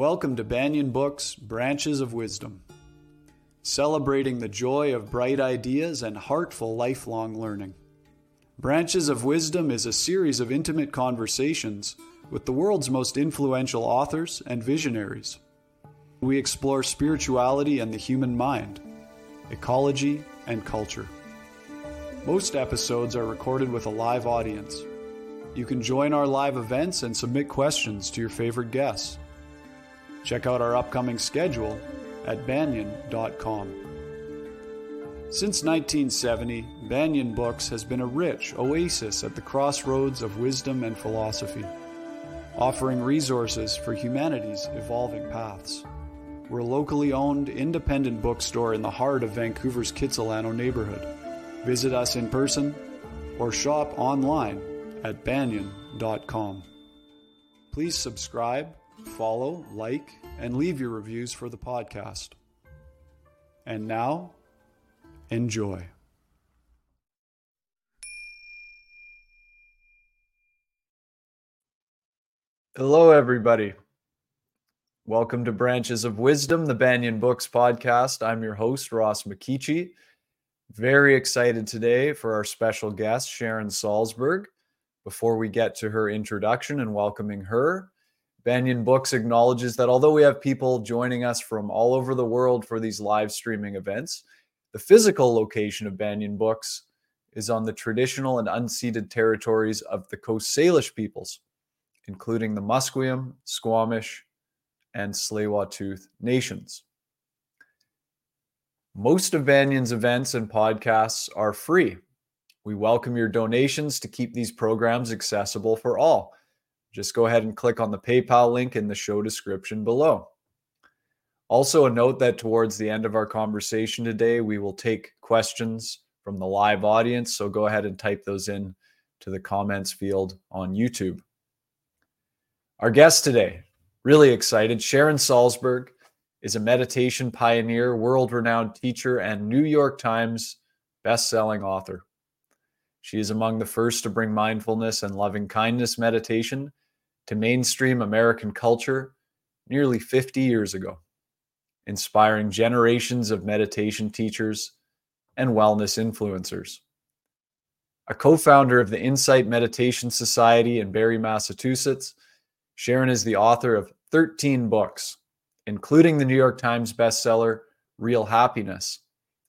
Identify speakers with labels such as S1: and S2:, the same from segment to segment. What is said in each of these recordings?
S1: Welcome to Banyen Books Branches of Wisdom, celebrating the joy of bright ideas and heartful lifelong learning. Branches of Wisdom is a series of intimate conversations with the world's most influential authors and visionaries. We explore spirituality and the human mind, ecology, and culture. Most episodes are recorded with a live audience. You can join our live events and submit questions to your favorite guests. Check out our upcoming schedule at banyen.com. Since 1970, Banyen Books has been a rich oasis at the crossroads of wisdom and philosophy, offering resources for humanity's evolving paths. We're a locally owned, independent bookstore in the heart of Vancouver's Kitsilano neighborhood. Visit us in person or shop online at banyen.com. Please subscribe, follow, like, and leave your reviews for the podcast. And now, enjoy. Hello, everybody. Welcome to Branches of Wisdom, the Banyen Books podcast. I'm your host, Ross McKeechee. Very excited today for our special guest, Sharon Salzberg. Before we get to her introduction and welcoming her, Banyen Books acknowledges that although we have people joining us from all over the world for these live streaming events, the physical location of Banyen Books is on the traditional and unceded territories of the Coast Salish peoples, including the Musqueam, Squamish, and Tsleil-Waututh nations. Most of Banyen's events and podcasts are free. We welcome your donations to keep these programs accessible for all. Just go ahead and click on the PayPal link in the show description below. Also, a note that towards the end of our conversation today, we will take questions from the live audience. So go ahead and type those in to the comments field on YouTube. Our guest today, really excited, Sharon Salzberg is a meditation pioneer, world renowned teacher, and New York Times best-selling author. She is among the first to bring mindfulness and loving kindness meditation to mainstream American culture nearly 50 years ago, inspiring generations of meditation teachers and wellness influencers. A co founder of the Insight Meditation Society in Barre, Massachusetts, Sharon is the author of 13 books, including the New York Times bestseller Real Happiness,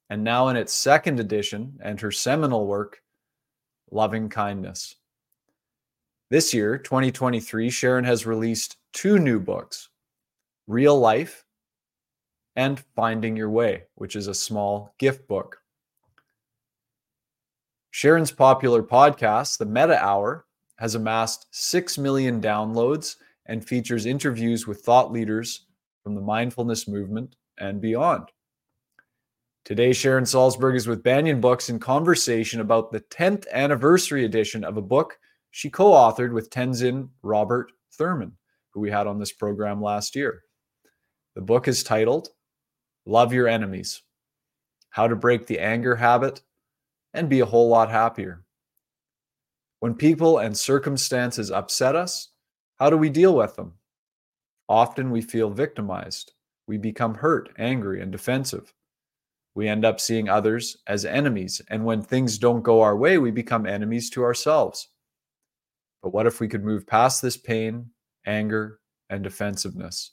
S1: and now in its second edition and her seminal work, Loving Kindness. This year, 2023, Sharon has released two new books Real Life and Finding Your Way, which is a small gift book. Sharon's popular podcast, The Metta Hour, has amassed 6 million downloads and features interviews with thought leaders from the mindfulness movement and beyond. Today, Sharon Salzberg is with Banyen Books in conversation about the 10th anniversary edition of a book she co authored with Tenzin Robert Thurman, who we had on this program last year. The book is titled Love Your Enemies How to Break the Anger Habit and Be a Whole Lot Happier. When people and circumstances upset us, how do we deal with them? Often we feel victimized. We become hurt, angry, and defensive. We end up seeing others as enemies. And when things don't go our way, we become enemies to ourselves. But what if we could move past this pain, anger, and defensiveness?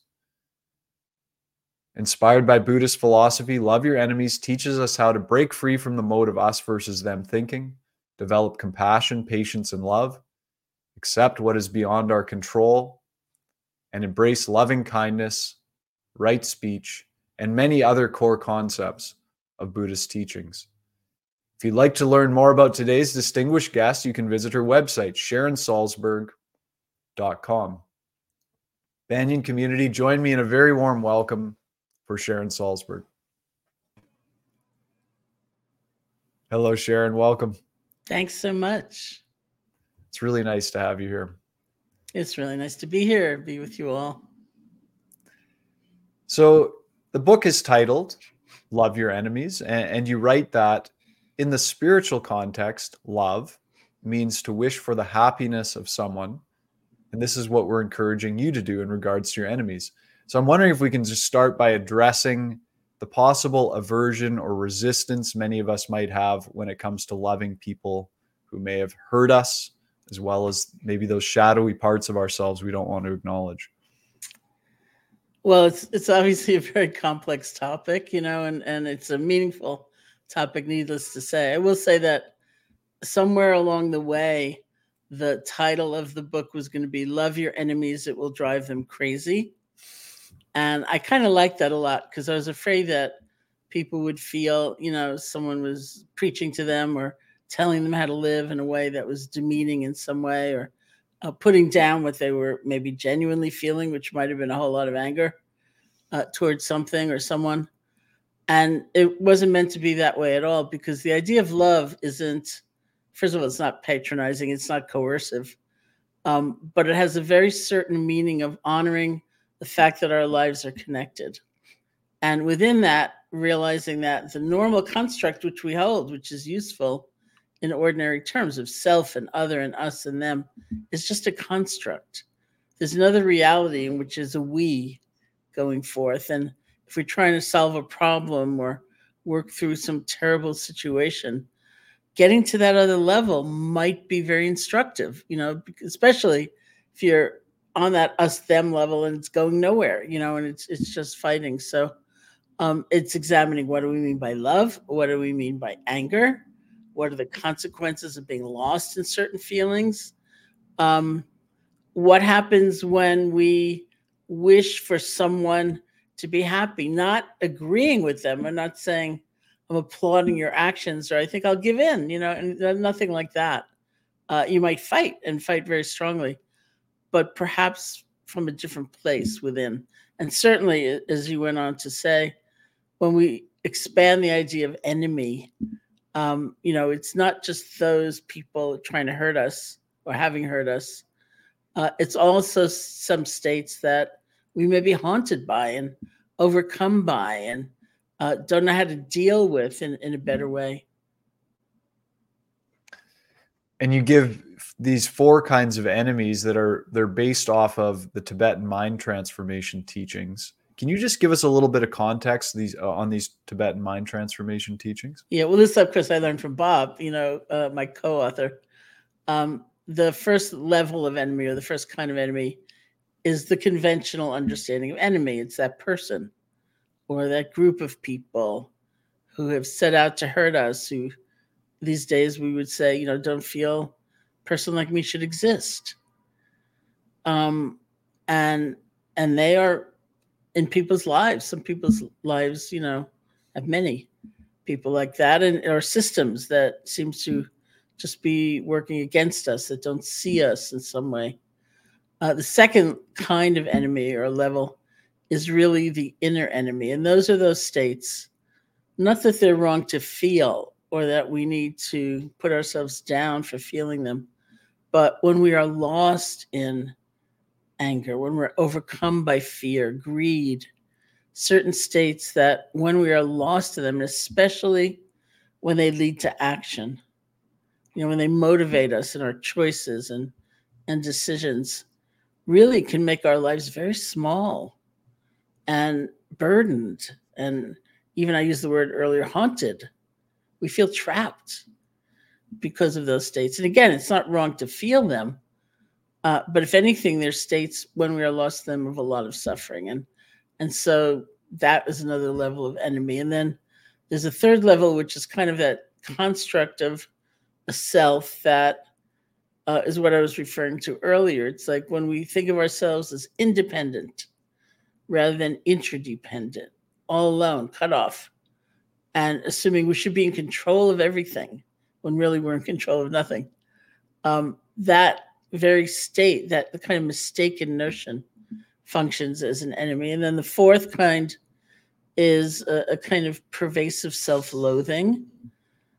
S1: Inspired by Buddhist philosophy, Love Your Enemies teaches us how to break free from the mode of us versus them thinking, develop compassion, patience, and love, accept what is beyond our control, and embrace loving kindness, right speech, and many other core concepts of Buddhist teachings. If you'd like to learn more about today's distinguished guest, you can visit her website, sharonsalzberg.com. Banyen community, join me in a very warm welcome for Sharon Salzberg. Hello, Sharon. Welcome.
S2: Thanks so much.
S1: It's really nice to have you here.
S2: It's really nice to be here, be with you all.
S1: So, the book is titled Love Your Enemies, and, and you write that in the spiritual context, love means to wish for the happiness of someone And this is what we're encouraging you to do in regards to your enemies. So I'm wondering if we can just start by addressing the possible aversion or resistance many of us might have when it comes to loving people who may have hurt us, as well as maybe those shadowy parts of ourselves we don't want to acknowledge.
S2: Well, it's it's obviously a very complex topic, you know, and and it's a meaningful topic. Needless to say, I will say that somewhere along the way, the title of the book was going to be "Love Your Enemies; It Will Drive Them Crazy," and I kind of liked that a lot because I was afraid that people would feel, you know, someone was preaching to them or telling them how to live in a way that was demeaning in some way or uh, putting down what they were maybe genuinely feeling, which might have been a whole lot of anger uh, towards something or someone. And it wasn't meant to be that way at all because the idea of love isn't, first of all, it's not patronizing, it's not coercive, um, but it has a very certain meaning of honoring the fact that our lives are connected. And within that, realizing that the normal construct which we hold, which is useful, in ordinary terms of self and other and us and them is just a construct. There's another reality in which is a we going forth. And if we're trying to solve a problem or work through some terrible situation, getting to that other level might be very instructive, you know, especially if you're on that us them level and it's going nowhere, you know, and it's it's just fighting. So um, it's examining what do we mean by love? What do we mean by anger? What are the consequences of being lost in certain feelings? Um, what happens when we wish for someone to be happy, not agreeing with them or not saying, I'm applauding your actions or I think I'll give in, you know, and nothing like that. Uh, you might fight and fight very strongly, but perhaps from a different place within. And certainly, as you went on to say, when we expand the idea of enemy, um, you know, it's not just those people trying to hurt us or having hurt us. Uh, it's also some states that we may be haunted by and overcome by and uh, don't know how to deal with in, in a better way.
S1: And you give these four kinds of enemies that are they're based off of the Tibetan mind transformation teachings. Can you just give us a little bit of context these uh, on these Tibetan mind transformation teachings?
S2: Yeah, well, this of course I learned from Bob, you know, uh, my co-author. Um, the first level of enemy or the first kind of enemy is the conventional understanding of enemy. It's that person or that group of people who have set out to hurt us. Who these days we would say, you know, don't feel person like me should exist. Um, and and they are in people's lives. Some people's lives, you know, have many people like that, and or systems that seems to just be working against us that don't see us in some way. Uh, the second kind of enemy or level is really the inner enemy, and those are those states. Not that they're wrong to feel or that we need to put ourselves down for feeling them, but when we are lost in anger, when we're overcome by fear, greed, certain states that when we are lost to them, especially when they lead to action, you know, when they motivate us in our choices and, and decisions, really can make our lives very small and burdened. And even I used the word earlier, haunted. We feel trapped because of those states. And again, it's not wrong to feel them, uh, but if anything, there's states when we are lost them of a lot of suffering, and and so that is another level of enemy. And then there's a third level, which is kind of that construct of a self that uh, is what I was referring to earlier. It's like when we think of ourselves as independent rather than interdependent, all alone, cut off, and assuming we should be in control of everything when really we're in control of nothing. Um, that very state, that the kind of mistaken notion functions as an enemy. And then the fourth kind is a, a kind of pervasive self loathing,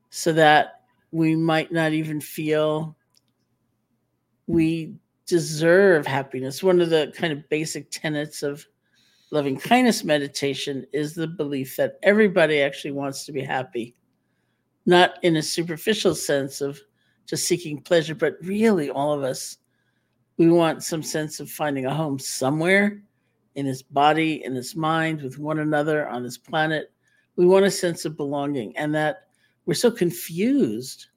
S2: so that we might not even feel we deserve happiness. One of the kind of basic tenets of loving kindness meditation is the belief that everybody actually wants to be happy, not in a superficial sense of just seeking pleasure, but really all of us We want some sense of finding a home somewhere in his body, in his mind, with one another on this planet. We want a sense of belonging, and that we're so confused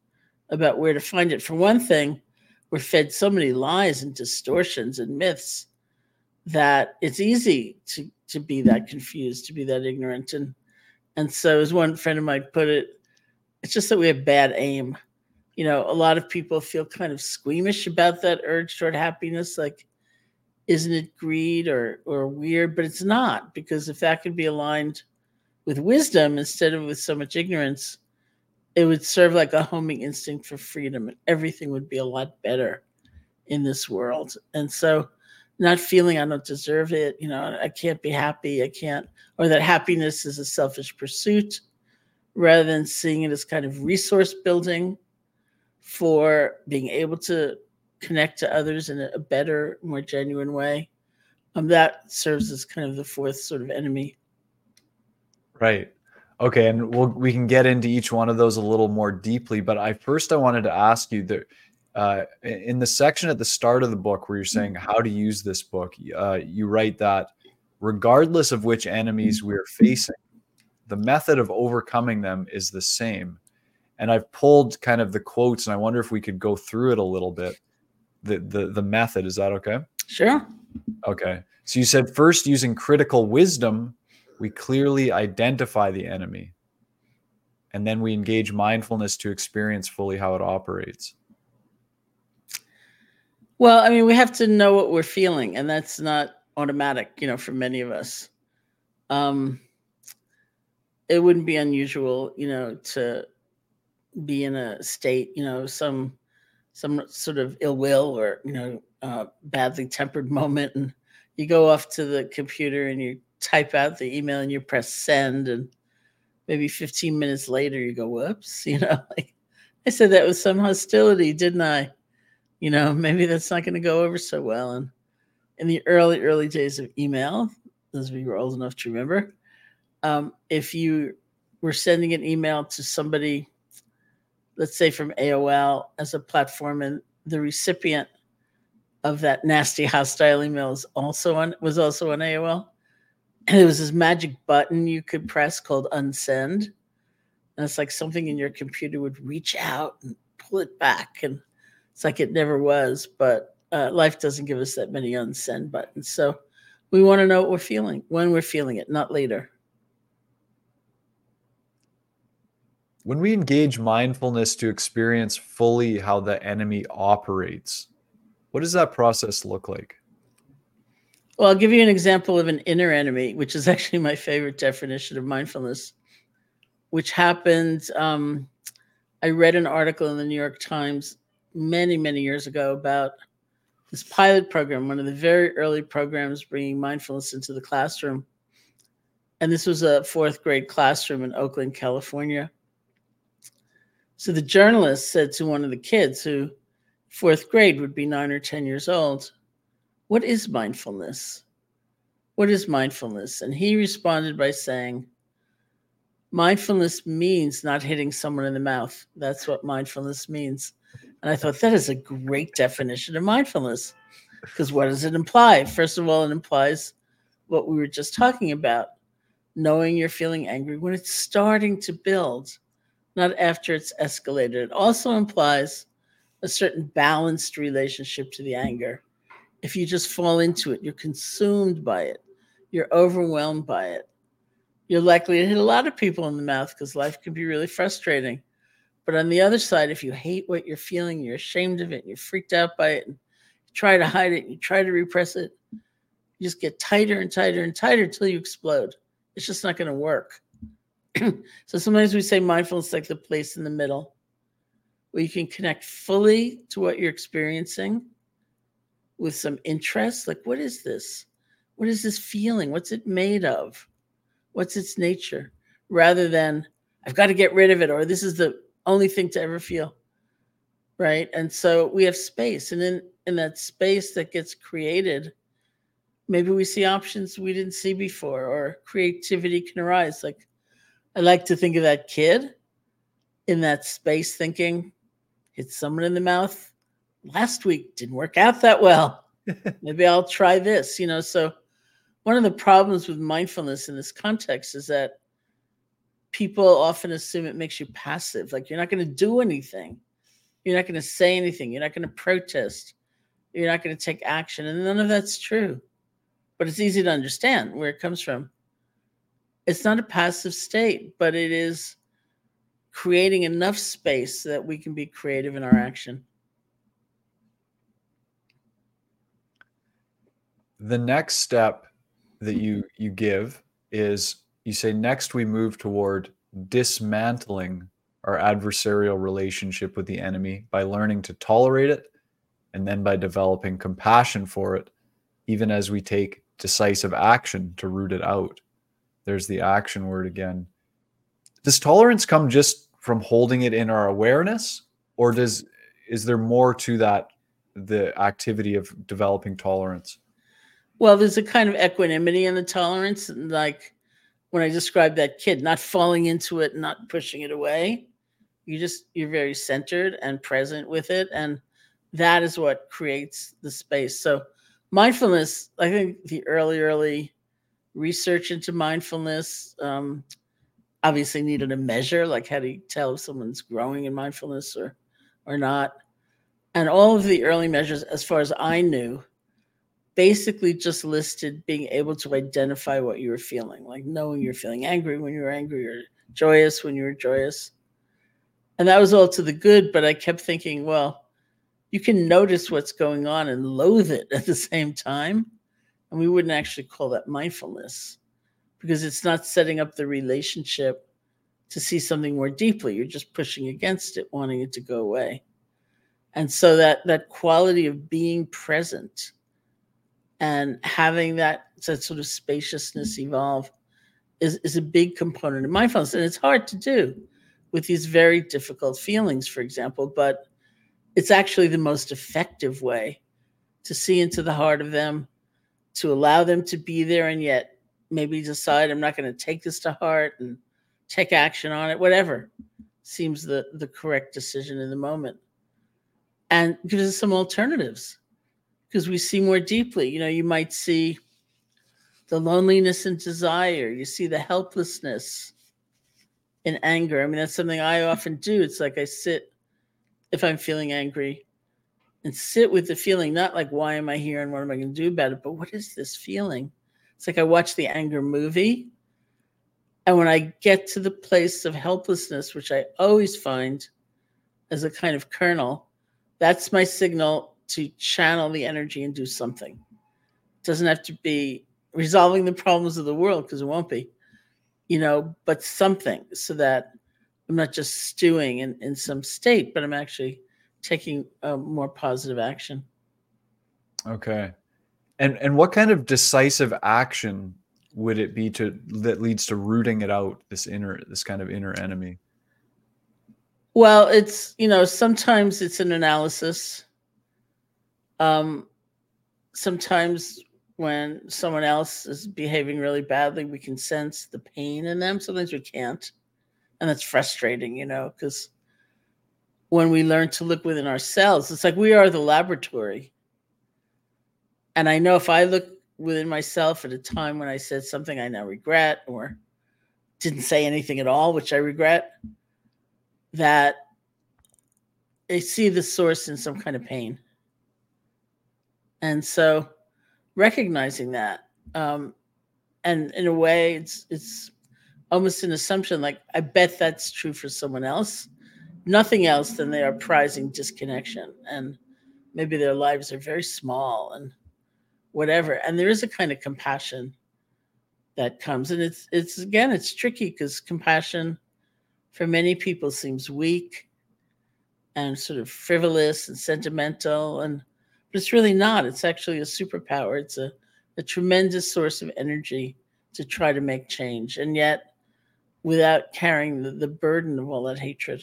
S2: about where to find it. For one thing, we're fed so many lies and distortions and myths that it's easy to to be that confused, to be that ignorant. And and so as one friend of mine put it, it's just that we have bad aim. You know, a lot of people feel kind of squeamish about that urge toward happiness, like, isn't it greed or or weird? But it's not, because if that could be aligned with wisdom instead of with so much ignorance, it would serve like a homing instinct for freedom and everything would be a lot better in this world. And so not feeling I don't deserve it, you know, I can't be happy, I can't, or that happiness is a selfish pursuit rather than seeing it as kind of resource building for being able to connect to others in a better, more genuine way. Um, that serves as kind of the fourth sort of enemy.
S1: Right. Okay, and we'll, we can get into each one of those a little more deeply. But I first I wanted to ask you that uh, in the section at the start of the book where you're mm-hmm. saying how to use this book, uh, you write that regardless of which enemies we're facing, the method of overcoming them is the same. And I've pulled kind of the quotes, and I wonder if we could go through it a little bit. The the the method is that okay?
S2: Sure.
S1: Okay. So you said first using critical wisdom, we clearly identify the enemy, and then we engage mindfulness to experience fully how it operates.
S2: Well, I mean, we have to know what we're feeling, and that's not automatic, you know, for many of us. Um, it wouldn't be unusual, you know, to be in a state, you know, some some sort of ill will or you know, uh, badly tempered moment, and you go off to the computer and you type out the email and you press send, and maybe 15 minutes later you go, "Whoops," you know, like I said that with some hostility, didn't I? you know, maybe that's not going to go over so well. And in the early, early days of email, as we were old enough to remember, um, if you were sending an email to somebody, let's say from AOL as a platform, and the recipient of that nasty hostile email is also on was also on AOL. And there was this magic button you could press called unsend. And it's like something in your computer would reach out and pull it back. And it's like it never was, but uh, life doesn't give us that many unsend buttons. So we want to know what we're feeling when we're feeling it, not later.
S1: When we engage mindfulness to experience fully how the enemy operates, what does that process look like?
S2: Well, I'll give you an example of an inner enemy, which is actually my favorite definition of mindfulness, which happened. Um, I read an article in the New York Times many, many years ago about this pilot program, one of the very early programs bringing mindfulness into the classroom. And this was a fourth grade classroom in Oakland, California. So the journalist said to one of the kids who fourth grade would be nine or 10 years old, What is mindfulness? What is mindfulness? And he responded by saying, Mindfulness means not hitting someone in the mouth. That's what mindfulness means. And I thought that is a great definition of mindfulness. Because what does it imply? First of all, it implies what we were just talking about knowing you're feeling angry when it's starting to build, not after it's escalated. It also implies a certain balanced relationship to the anger. If you just fall into it, you're consumed by it, you're overwhelmed by it. You're likely to hit a lot of people in the mouth because life can be really frustrating. But on the other side, if you hate what you're feeling, you're ashamed of it, you're freaked out by it, and you try to hide it, you try to repress it, you just get tighter and tighter and tighter until you explode. It's just not going to work. so sometimes we say mindfulness like the place in the middle where you can connect fully to what you're experiencing with some interest. Like, what is this? What is this feeling? What's it made of? What's its nature? Rather than, I've got to get rid of it, or this is the only thing to ever feel right and so we have space and in in that space that gets created maybe we see options we didn't see before or creativity can arise like i like to think of that kid in that space thinking hit someone in the mouth last week didn't work out that well. Maybe I'll try this, you know. So, one of the problems with mindfulness in this context is that people often assume it makes you passive, like you're not going to do anything, you're not going to say anything, you're not going to protest, you're not going to take action. And none of that's true. But it's easy to understand where it comes from. It's not a passive state, but it is creating enough space so that we can be creative in our action.
S1: The next step that you you give is you say next we move toward dismantling our adversarial relationship with the enemy by learning to tolerate it and then by developing compassion for it even as we take decisive action to root it out there's the action word again. Does tolerance come just from holding it in our awareness or does is there more to that the activity of developing tolerance?
S2: Well there's a kind of equanimity in the tolerance like when i described that kid not falling into it not pushing it away. You just you're very centered and present with it and that is what creates the space. So mindfulness i think the early early research into mindfulness um, obviously needed a measure like how do you tell if someone's growing in mindfulness or or not? And all of the early measures as far as i knew basically just listed being able to identify what you were feeling like knowing you're feeling angry when you're angry or joyous when you were joyous. And that was all to the good but i kept thinking well you can notice what's going on and loathe it at the same time and we wouldn't actually call that mindfulness because it's not setting up the relationship to see something more deeply. You're just pushing against it, wanting it to go away. And so that that quality of being present and having that, that sort of spaciousness evolve is, is a big component of mindfulness. And it's hard to do with these very difficult feelings, for example, but it's actually the most effective way to see into the heart of them, to allow them to be there and yet maybe decide I'm not going to take this to heart and take action on it, whatever seems the, the correct decision in the moment. And gives us some alternatives because we see more deeply. You know, you might see the loneliness and desire, you see the helplessness in anger. I mean, that's something I often do. It's like I sit, if I'm feeling angry, and sit with the feeling, not like, why am I here and what am I going to do about it, but what is this feeling? It's like I watch the anger movie. And when I get to the place of helplessness, which I always find as a kind of kernel, that's my signal to channel the energy and do something. It doesn't have to be resolving the problems of the world because it won't be, you know, but something so that I'm not just stewing in, in some state, but I'm actually taking a more positive action.
S1: Okay. And and what kind of decisive action would it be to that leads to rooting it out this inner this kind of inner enemy?
S2: Well, it's you know sometimes it's an analysis. Um, sometimes when someone else is behaving really badly, we can sense the pain in them. Sometimes we can't, and that's frustrating, you know, because when we learn to look within ourselves, it's like we are the laboratory and I know if I look within myself at a time when I said something I now regret or didn't say anything at all, which I regret, that I see the source in some kind of pain. And so recognizing that, um, and in a way, it's it's almost an assumption like I bet that's true for someone else. Nothing else than they are prizing disconnection, and maybe their lives are very small and whatever. And there is a kind of compassion that comes. And it's it's again it's tricky because compassion for many people seems weak and sort of frivolous and sentimental and but it's really not. It's actually a superpower. It's a, a tremendous source of energy to try to make change. And yet without carrying the, the burden of all that hatred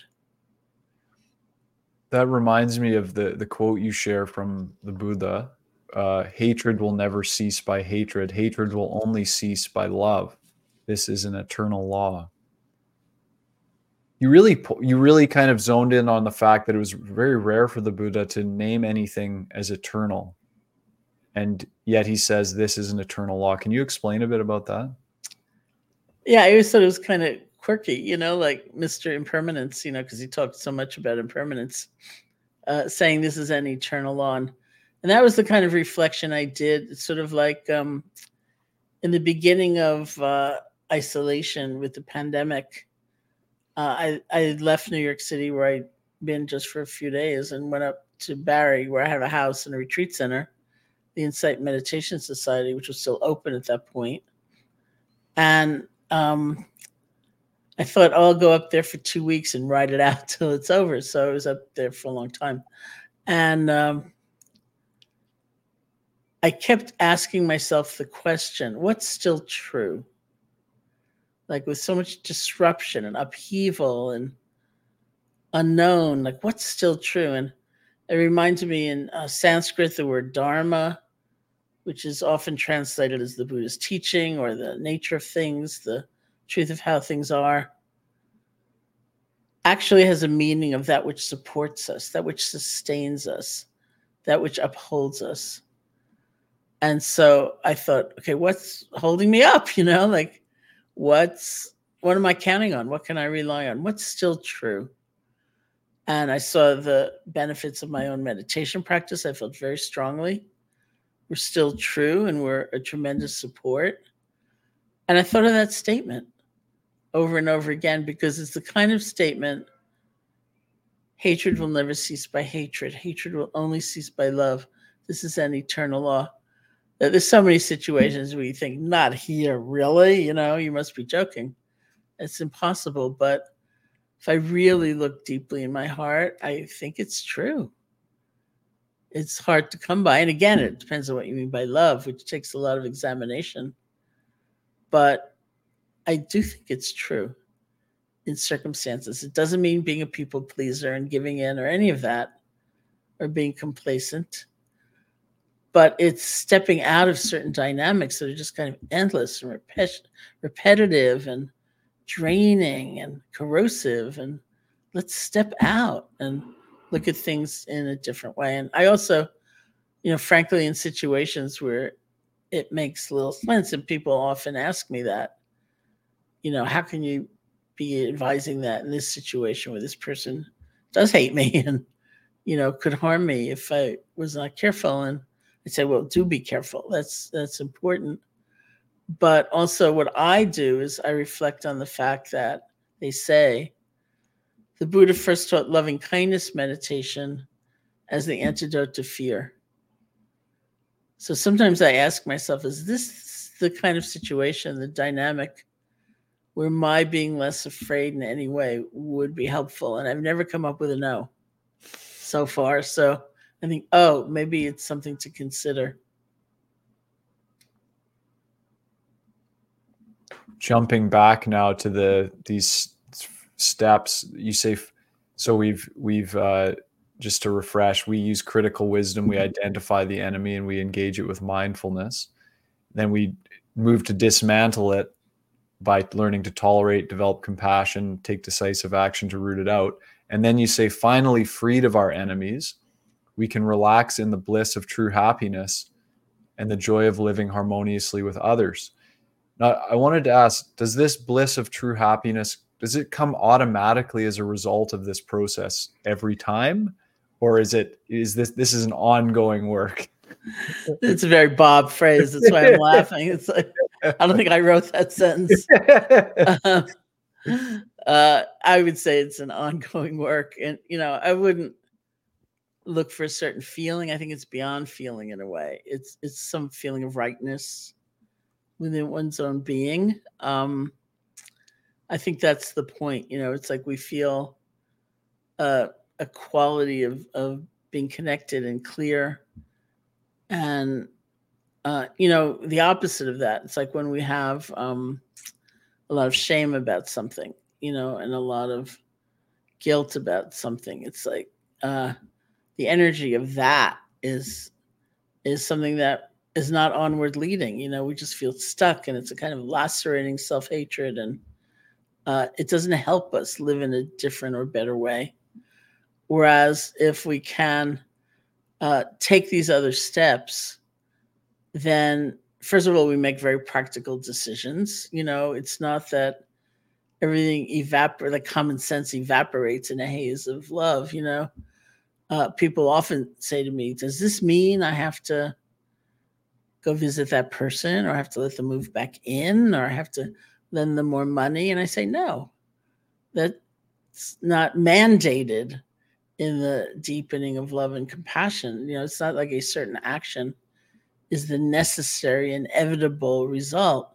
S1: that reminds me of the the quote you share from the buddha uh, hatred will never cease by hatred. Hatred will only cease by love. This is an eternal law. you really you really kind of zoned in on the fact that it was very rare for the Buddha to name anything as eternal, and yet he says this is an eternal law. Can you explain a bit about that?
S2: Yeah, I always thought it was kind of quirky, you know, like Mr. Impermanence, you know, because he talked so much about impermanence, uh, saying this is an eternal law. And, and that was the kind of reflection I did, sort of like um, in the beginning of uh, isolation with the pandemic. Uh, I, I left New York City where I'd been just for a few days and went up to Barre, where I have a house and a retreat center, the Insight Meditation Society, which was still open at that point. And um, I thought oh, I'll go up there for two weeks and ride it out till it's over. So I was up there for a long time. And um, I kept asking myself the question what's still true? Like with so much disruption and upheaval and unknown, like what's still true? And it reminds me in uh, Sanskrit the word dharma, which is often translated as the Buddha's teaching or the nature of things, the truth of how things are, actually has a meaning of that which supports us, that which sustains us, that which upholds us. And so I thought, okay, what's holding me up? You know, like what's what am I counting on? What can I rely on? What's still true? And I saw the benefits of my own meditation practice. I felt very strongly were still true and were a tremendous support. And I thought of that statement over and over again because it's the kind of statement hatred will never cease by hatred, hatred will only cease by love. This is an eternal law. There's so many situations where you think, not here, really? You know, you must be joking. It's impossible. But if I really look deeply in my heart, I think it's true. It's hard to come by. And again, it depends on what you mean by love, which takes a lot of examination. But I do think it's true in circumstances. It doesn't mean being a people pleaser and giving in or any of that or being complacent but it's stepping out of certain dynamics that are just kind of endless and repet- repetitive and draining and corrosive and let's step out and look at things in a different way and i also you know frankly in situations where it makes little sense and people often ask me that you know how can you be advising that in this situation where this person does hate me and you know could harm me if i was not careful and I say, well, do be careful. That's that's important. But also, what I do is I reflect on the fact that they say the Buddha first taught loving kindness meditation as the antidote to fear. So sometimes I ask myself, is this the kind of situation, the dynamic, where my being less afraid in any way would be helpful? And I've never come up with a no so far. So I think, oh, maybe it's something to consider.
S1: Jumping back now to the these steps, you say. So we've we've uh, just to refresh. We use critical wisdom. We identify the enemy and we engage it with mindfulness. Then we move to dismantle it by learning to tolerate, develop compassion, take decisive action to root it out. And then you say, finally, freed of our enemies, we can relax in the bliss of true happiness and the joy of living harmoniously with others. Now, I wanted to ask, does this bliss of true happiness does it come automatically as a result of this process every time or is it is this this is an ongoing work?
S2: It's a very Bob phrase. That's why I'm laughing. It's like I don't think I wrote that sentence. Uh, uh, I would say it's an ongoing work, and you know, I wouldn't look for a certain feeling. I think it's beyond feeling in a way. It's it's some feeling of rightness within one's own being. Um, I think that's the point. You know, it's like we feel uh, a quality of of being connected and clear, and uh, you know the opposite of that. It's like when we have um, a lot of shame about something, you know, and a lot of guilt about something. It's like uh, the energy of that is is something that is not onward leading. You know, we just feel stuck, and it's a kind of lacerating self hatred and uh, it doesn't help us live in a different or better way. Whereas if we can uh, take these other steps, then first of all, we make very practical decisions. You know, it's not that everything evaporates, the common sense evaporates in a haze of love. You know, uh, people often say to me, "Does this mean I have to go visit that person, or have to let them move back in, or I have to lend them more money?" And I say, "No, that's not mandated." in the deepening of love and compassion. You know, it's not like a certain action is the necessary, inevitable result,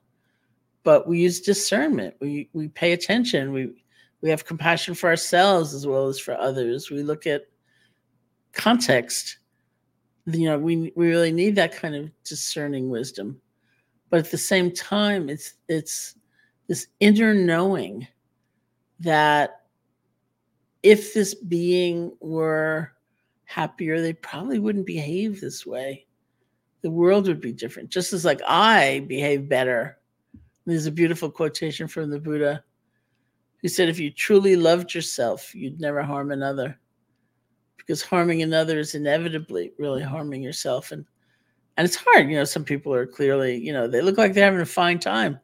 S2: but we use discernment. We we pay attention. We we have compassion for ourselves as well as for others. We look at context. You know, we we really need that kind of discerning wisdom, but at the same time, it's it's this inner knowing that if this being were happier, they probably wouldn't behave this way. The world would be different. Just as like I behave better. There's a beautiful quotation from the Buddha who said, if you truly loved yourself, you'd never harm another. Because harming another is inevitably really harming yourself. And and it's hard. You know, some people are clearly, you know, they look like they're having a fine time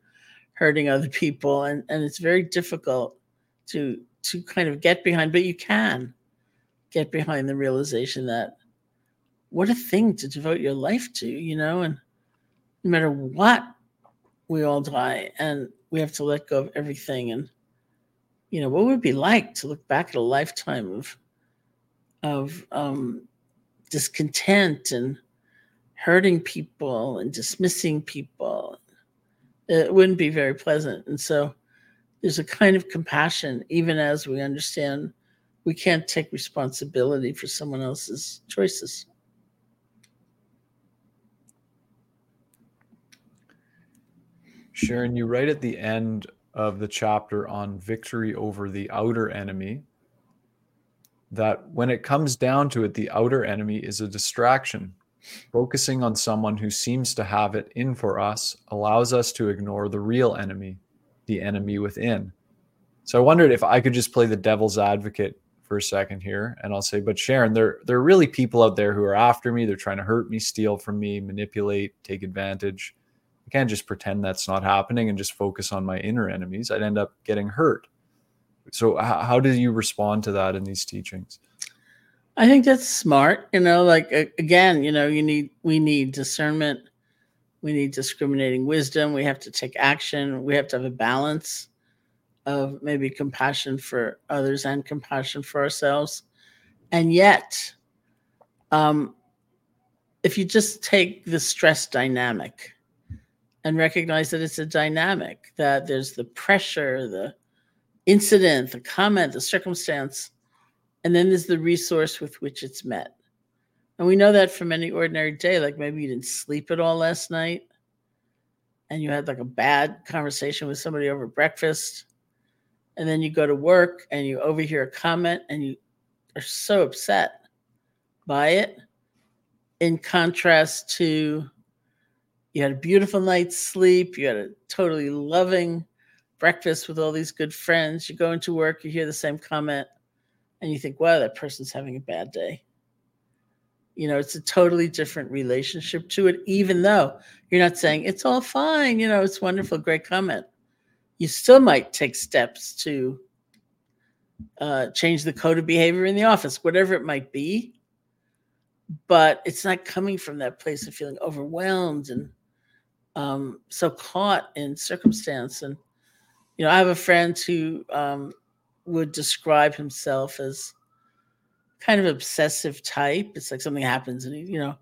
S2: hurting other people. And and it's very difficult to to kind of get behind, but you can get behind the realization that what a thing to devote your life to, you know, and no matter what, we all die and we have to let go of everything. And, you know, what would it be like to look back at a lifetime of, of um, discontent and hurting people and dismissing people? It wouldn't be very pleasant. And so, there's a kind of compassion, even as we understand we can't take responsibility for someone else's choices.
S1: Sharon, you write at the end of the chapter on victory over the outer enemy that when it comes down to it, the outer enemy is a distraction. Focusing on someone who seems to have it in for us allows us to ignore the real enemy, the enemy within. So I wondered if I could just play the devil's advocate for a second here, and I'll say, but Sharon, there there are really people out there who are after me. They're trying to hurt me, steal from me, manipulate, take advantage. I can't just pretend that's not happening and just focus on my inner enemies. I'd end up getting hurt. So how, how do you respond to that in these teachings?
S2: I think that's smart. You know, like again, you know, you need we need discernment we need discriminating wisdom. We have to take action. We have to have a balance of maybe compassion for others and compassion for ourselves. And yet, um, if you just take the stress dynamic and recognize that it's a dynamic, that there's the pressure, the incident, the comment, the circumstance, and then there's the resource with which it's met. And we know that from any ordinary day, like maybe you didn't sleep at all last night and you had like a bad conversation with somebody over breakfast. And then you go to work and you overhear a comment and you are so upset by it. In contrast to you had a beautiful night's sleep, you had a totally loving breakfast with all these good friends. You go into work, you hear the same comment, and you think, wow, that person's having a bad day. You know, it's a totally different relationship to it, even though you're not saying it's all fine. You know, it's wonderful, great comment. You still might take steps to uh, change the code of behavior in the office, whatever it might be. But it's not coming from that place of feeling overwhelmed and um, so caught in circumstance. And, you know, I have a friend who um, would describe himself as kind of obsessive type. It's like something happens and he, you know,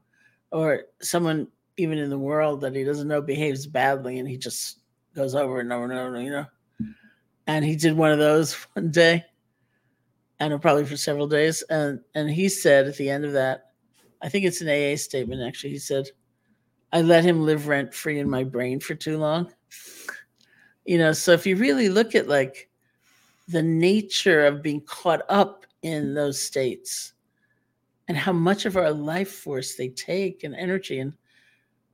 S2: or someone even in the world that he doesn't know behaves badly and he just goes over and over and over, you know. And he did one of those one day, and probably for several days. And and he said at the end of that, I think it's an AA statement actually. He said, I let him live rent free in my brain for too long. You know, so if you really look at like the nature of being caught up in those states and how much of our life force they take and energy and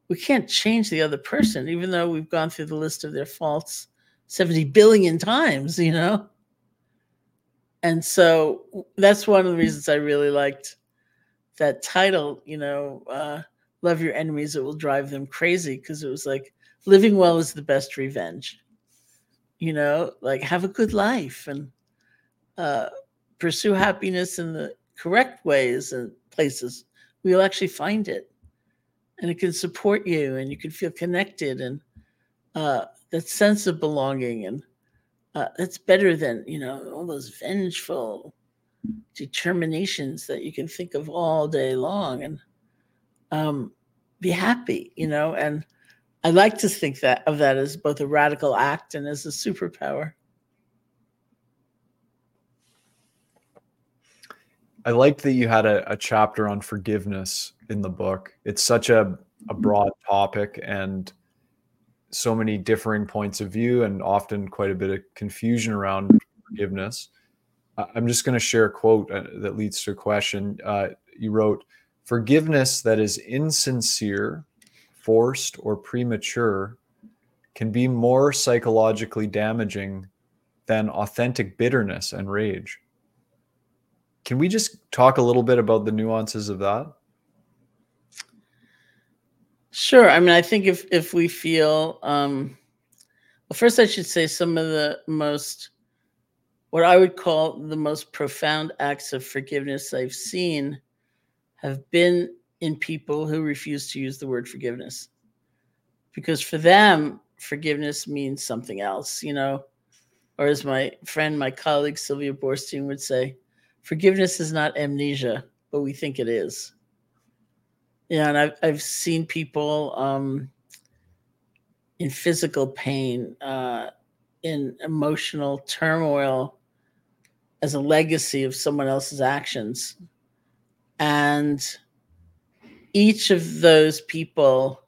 S2: we can't change the other person even though we've gone through the list of their faults 70 billion times, you know? And so that's one of the reasons I really liked that title, you know, uh, Love Your Enemies, It Will Drive Them Crazy, because it was like living well is the best revenge. You know, like have a good life and uh, pursue happiness in the correct ways and places. We'll actually find it and it can support you and you can feel connected and uh, that sense of belonging and uh, that's better than you know all those vengeful determinations that you can think of all day long and um, be happy you know and i like to think that of that as both a radical act and as a superpower
S1: i liked that you had a, a chapter on forgiveness in the book it's such a, a mm-hmm. broad topic and so many differing points of view and often quite a bit of confusion around forgiveness. I'm just going to share a quote uh, that leads to a question. Uh, you wrote, Forgiveness that is insincere, forced, or premature can be more psychologically damaging than authentic bitterness and rage. Can we just talk a little bit about the nuances of that?
S2: Sure. I mean, I think if if we feel, um, well, first I should say some of the most, what I would call the most profound acts of forgiveness I've seen, have been in people who refuse to use the word forgiveness, because for them forgiveness means something else, you know, or as my friend, my colleague Sylvia Boorstein would say, forgiveness is not amnesia, but we think it is. Yeah, and I've I've seen people um, in physical pain, uh, in emotional turmoil, as a legacy of someone else's actions, and each of those people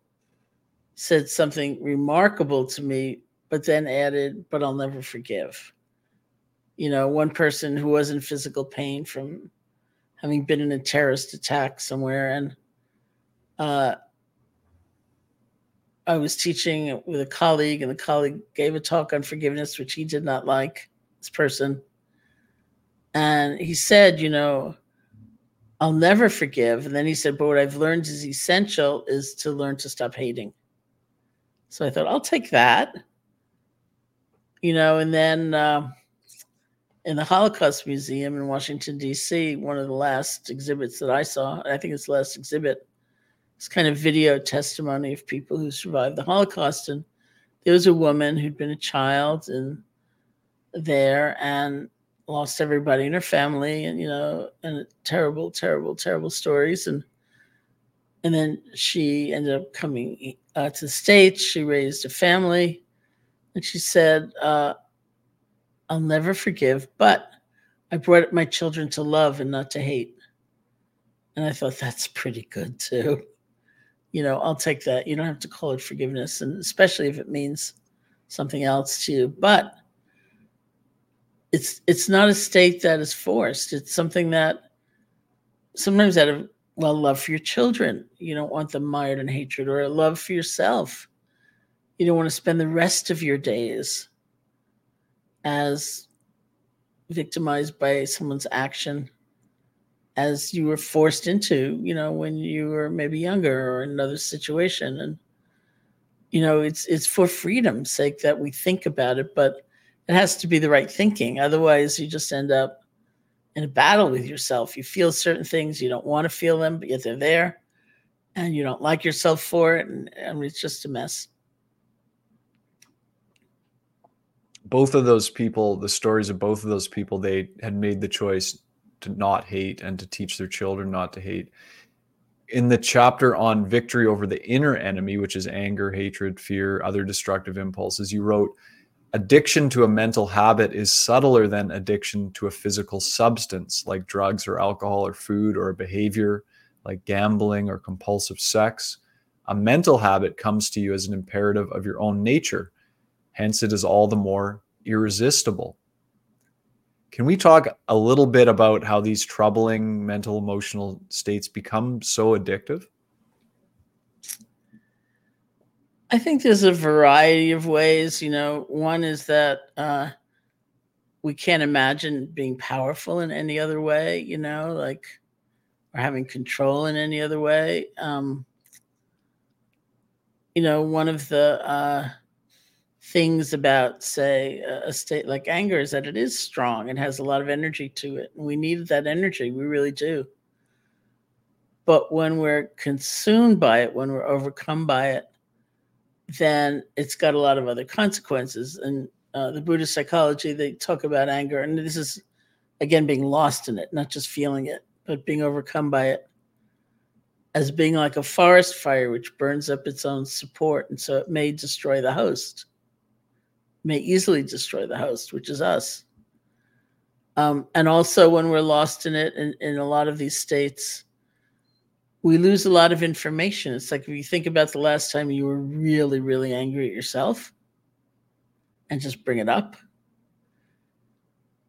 S2: said something remarkable to me, but then added, "But I'll never forgive." You know, one person who was in physical pain from having been in a terrorist attack somewhere and uh, I was teaching with a colleague, and the colleague gave a talk on forgiveness, which he did not like, this person. And he said, You know, I'll never forgive. And then he said, But what I've learned is essential is to learn to stop hating. So I thought, I'll take that. You know, and then uh, in the Holocaust Museum in Washington, D.C., one of the last exhibits that I saw, I think it's the last exhibit, this kind of video testimony of people who survived the Holocaust. And there was a woman who'd been a child and there and lost everybody in her family and you know and terrible terrible terrible stories. And and then she ended up coming uh, to the states. She raised a family. And she said uh, i'll never forgive but i brought my children to love and not to hate. And i thought that's pretty good too. You know, I'll take that. You don't have to call it forgiveness, and especially if it means something else to you. But it's it's not a state that is forced. It's something that sometimes out of well love for your children, you don't want them mired in hatred, or a love for yourself. You don't want to spend the rest of your days as victimized by someone's action as you were forced into, you know, when you were maybe younger or in another situation. And, you know, it's it's for freedom's sake that we think about it, but it has to be the right thinking. Otherwise you just end up in a battle with yourself. You feel certain things, you don't want to feel them, but yet they're there. And you don't like yourself for it. And it's just a mess.
S1: Both of those people, the stories of both of those people, they had made the choice to not hate and to teach their children not to hate. In the chapter on victory over the inner enemy, which is anger, hatred, fear, other destructive impulses, you wrote, Addiction to a mental habit is subtler than addiction to a physical substance like drugs or alcohol or food or a behavior like gambling or compulsive sex. A mental habit comes to you as an imperative of your own nature. Hence, it is all the more irresistible. Can we talk a little bit about how these troubling mental emotional states become so addictive?
S2: I think there's a variety of ways. You know, one is that uh, we can't imagine being powerful in any other way. You know, like or having control in any other way. Um, you know, one of the uh, things about, say, a state like anger is that it is strong and has a lot of energy to it. And we need that energy. We really do. But when we're consumed by it, when we're overcome by it, then it's got a lot of other consequences. And uh, the Buddhist psychology, they talk about anger, and this is again being lost in it, not just feeling it, but being overcome by it as being like a forest fire which burns up its own support. And so it may destroy the host, may easily destroy the host, which is us. Um, and also, when we're lost in it, in, in a lot of these states, we lose a lot of information. It's like if you think about the last time you were really, really angry at yourself and just bring it up.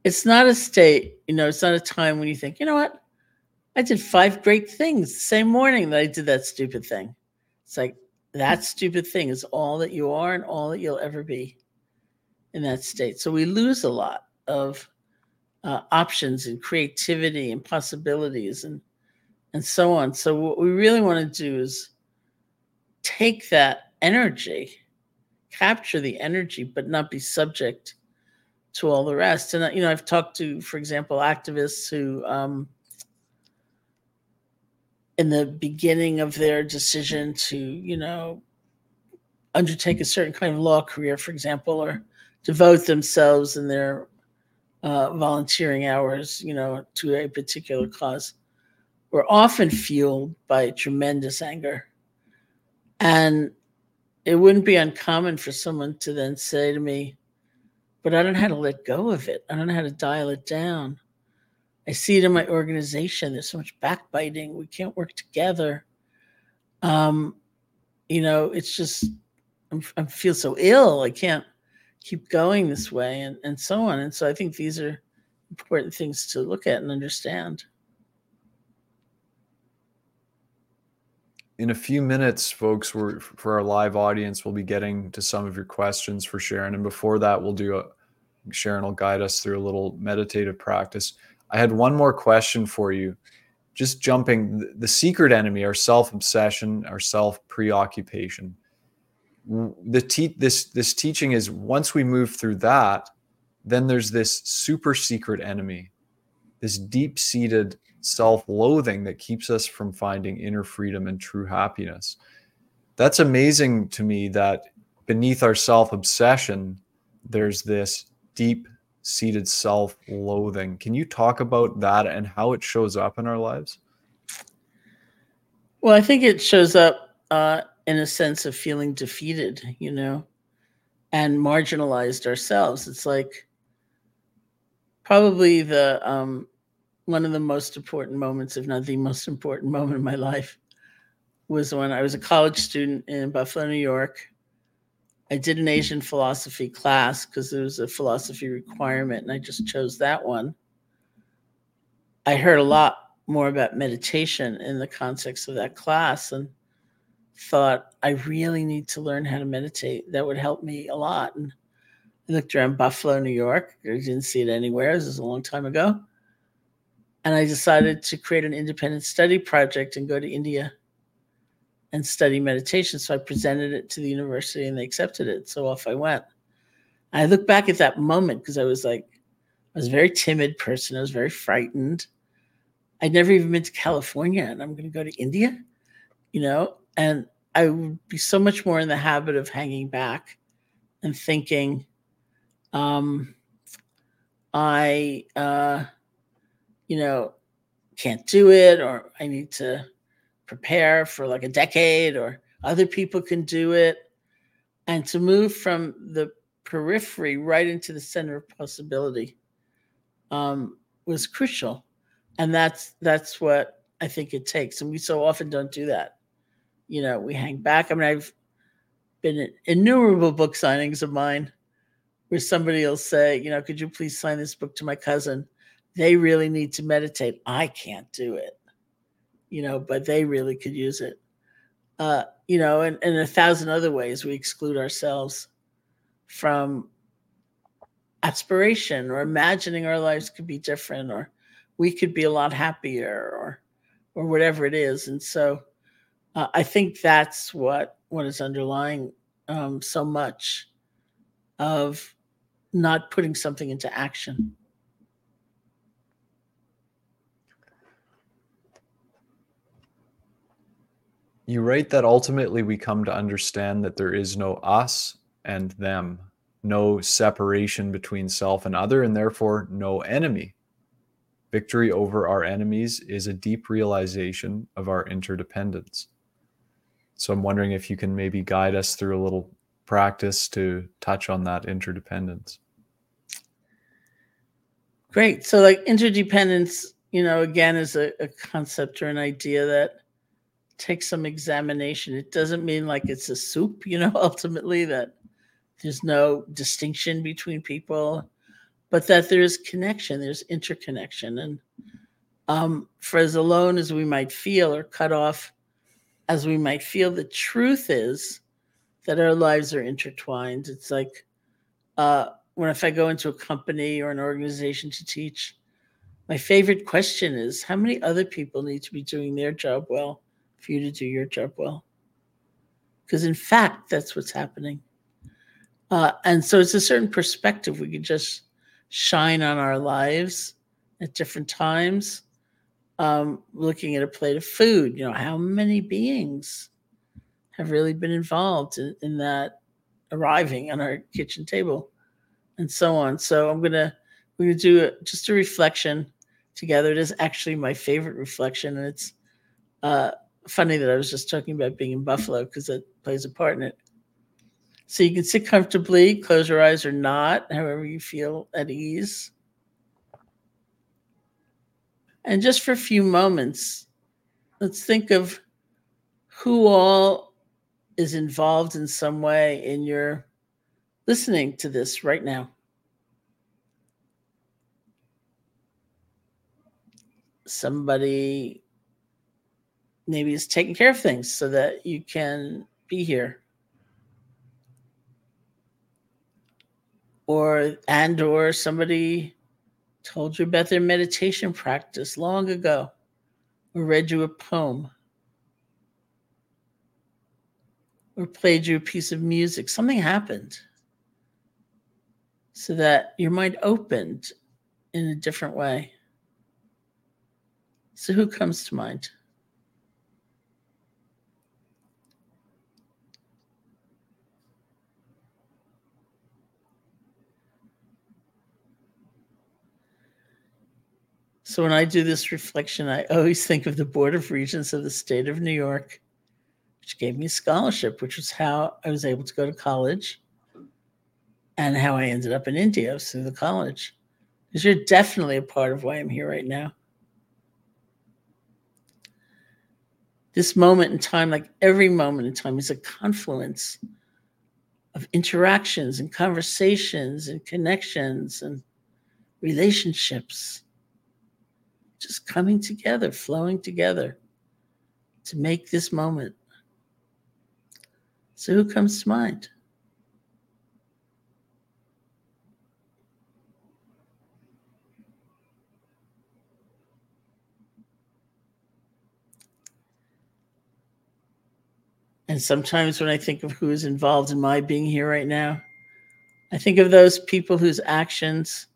S2: It's not a state, you know, it's not a time when you think, you know what? I did five great things the same morning that I did that stupid thing. It's like that stupid thing is all that you are and all that you'll ever be in that state. So we lose a lot of uh, options and creativity and possibilities and and so on. So what we really want to do is take that energy, capture the energy, but not be subject to all the rest. And you know, I've talked to, for example, activists who, um, in the beginning of their decision to, you know, undertake a certain kind of law career, for example, or devote themselves in their uh, volunteering hours, you know, to a particular cause were often fueled by tremendous anger. And it wouldn't be uncommon for someone to then say to me, but I don't know how to let go of it. I don't know how to dial it down. I see it in my organization. There's so much backbiting. We can't work together. Um, you know, it's just I'm, I feel so ill. I can't keep going this way, and and so on. And so I think these are important things to look at and understand.
S1: In a few minutes, folks, we're, for our live audience, we'll be getting to some of your questions for Sharon. And before that, we'll do a Sharon will guide us through a little meditative practice. I had one more question for you. Just jumping the secret enemy, our self obsession, our self preoccupation. The te- this this teaching is once we move through that, then there's this super secret enemy, this deep seated self loathing that keeps us from finding inner freedom and true happiness. That's amazing to me that beneath our self obsession, there's this deep seated self loathing. Can you talk about that and how it shows up in our lives?
S2: Well, I think it shows up uh, in a sense of feeling defeated, you know, and marginalized ourselves. It's like probably the um, one of the most important moments, if not the most important moment in my life, was when I was a college student in Buffalo, New York. I did an Asian philosophy class because there was a philosophy requirement, and I just chose that one. I heard a lot more about meditation in the context of that class and thought, I really need to learn how to meditate. That would help me a lot. And I looked around Buffalo, New York. I didn't see it anywhere. This was a long time ago and I decided to create an independent study project and go to India and study meditation. So I presented it to the university and they accepted it. So off I went. I look back at that moment because I was like, I was a very timid person. I was very frightened. I'd never even been to California and I'm going to go to India, you know, and I would be so much more in the habit of hanging back and thinking, um, I, uh, you know, can't do it, or I need to prepare for like a decade, or other people can do it. And to move from the periphery right into the center of possibility um, was crucial. And that's that's what I think it takes. And we so often don't do that. You know, we hang back. I mean, I've been in innumerable book signings of mine where somebody will say, you know, could you please sign this book to my cousin? They really need to meditate. I can't do it, you know, but they really could use it. Uh, you know, and, and a thousand other ways we exclude ourselves from aspiration or imagining our lives could be different or we could be a lot happier or or whatever it is and so uh, i think that's what what is underlying um, so much of not putting something into action
S1: you write that ultimately we come to understand that there is no us and them no separation between self and other, and therefore no enemy. Victory over our enemies is a deep realization of our interdependence. So I'm wondering if you can maybe guide us through a little practice to touch on that interdependence.
S2: Great. So, like interdependence, you know, again, is a, a concept or an idea that takes some examination. It doesn't mean like it's a soup, you know, ultimately that there's no distinction between people, but that there's connection, there's interconnection. And um, for as alone as we might feel or cut off as we might feel, the truth is that our lives are intertwined. It's like uh, when if I go into a company or an organization to teach, my favorite question is how many other people need to be doing their job well for you to do your job well? Because in fact, that's what's happening. Uh, and so it's a certain perspective we can just shine on our lives at different times. Um, looking at a plate of food, you know, how many beings have really been involved in, in that arriving on our kitchen table and so on. So I'm gonna we're gonna do a, just a reflection together. It is actually my favorite reflection, and it's uh, funny that I was just talking about being in Buffalo because it plays a part in it. So you can sit comfortably, close your eyes or not, however you feel at ease. And just for a few moments, let's think of who all is involved in some way in your listening to this right now. Somebody maybe is taking care of things so that you can be here. or and or somebody told you about their meditation practice long ago or read you a poem or played you a piece of music. Something happened so that your mind opened in a different way. So who comes to mind So when I do this reflection, I always think of the Board of Regents of the state of New York, which gave me a scholarship, which was how I was able to go to college and how I ended up in India through the college. Because you're definitely a part of why I'm here right now. This moment in time, like every moment in time, is a confluence of interactions and conversations and connections and relationships just coming together, flowing together to make this moment. So, who comes to mind? And sometimes when I think of who is involved in my being here right now, I think of those people whose actions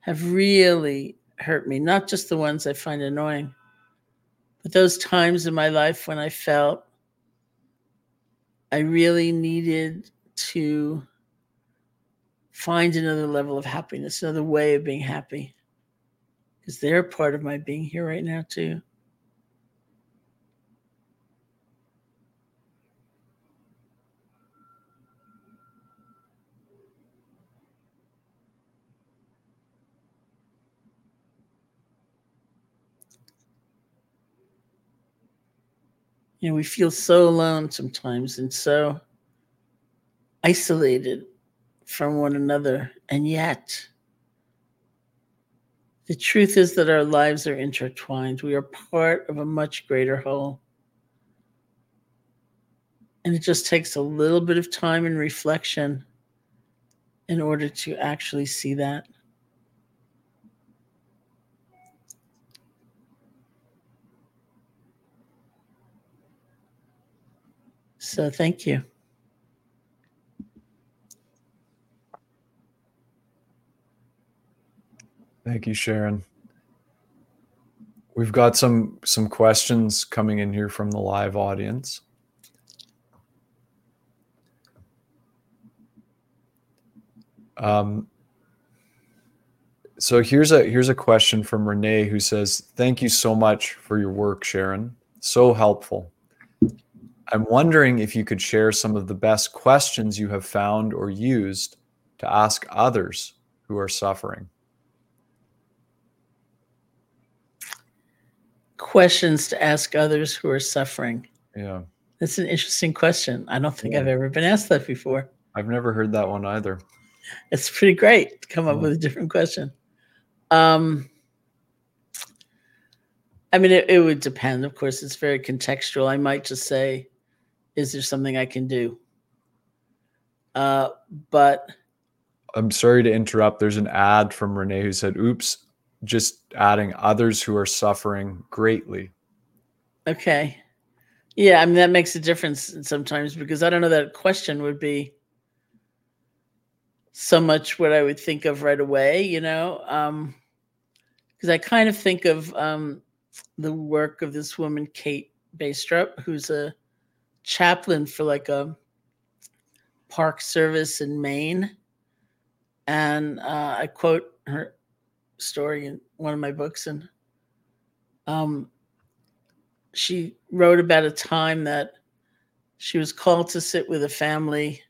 S2: have really hurt me, not just the ones I find annoying, but those times in my life when I felt I really needed to find another level of happiness, another way of being happy, because they're part of my being here right now, too. You know, we feel so alone sometimes and so isolated from one another. And yet, the truth is that our lives are intertwined. We are part of a much greater whole. And it just takes a little bit of time and reflection in order to actually see that. So thank you.
S1: Thank you, Sharon. We've got some some questions coming in here from the live audience. Um, so here's a here's a question from Renee who says, "Thank you so much for your work, Sharon. So helpful. I'm wondering if you could share some of the best questions you have found or used to ask others who are suffering."
S2: Questions to ask others who are suffering.
S1: Yeah.
S2: That's an interesting question. I don't think
S1: Yeah.
S2: I've ever been asked that before.
S1: I've never heard that one either.
S2: It's pretty great to come up
S1: Yeah.
S2: with a different question. Um, I mean, it, it would depend. Of course, it's very contextual. I might just say, "Is there something I can do?" Uh, but
S1: I'm sorry to interrupt. There's an ad from Renee who said, "Oops, just adding others who are suffering greatly."
S2: okay, yeah, I mean that makes a difference sometimes because I don't know that question would be so much what I would think of right away. You know, um, because I kind of think of um, the work of this woman, Kate Baystrup, who's a chaplain for like a park service in Maine. And uh, I quote her story in one of my books. And um, she wrote about a time that she was called to sit with a family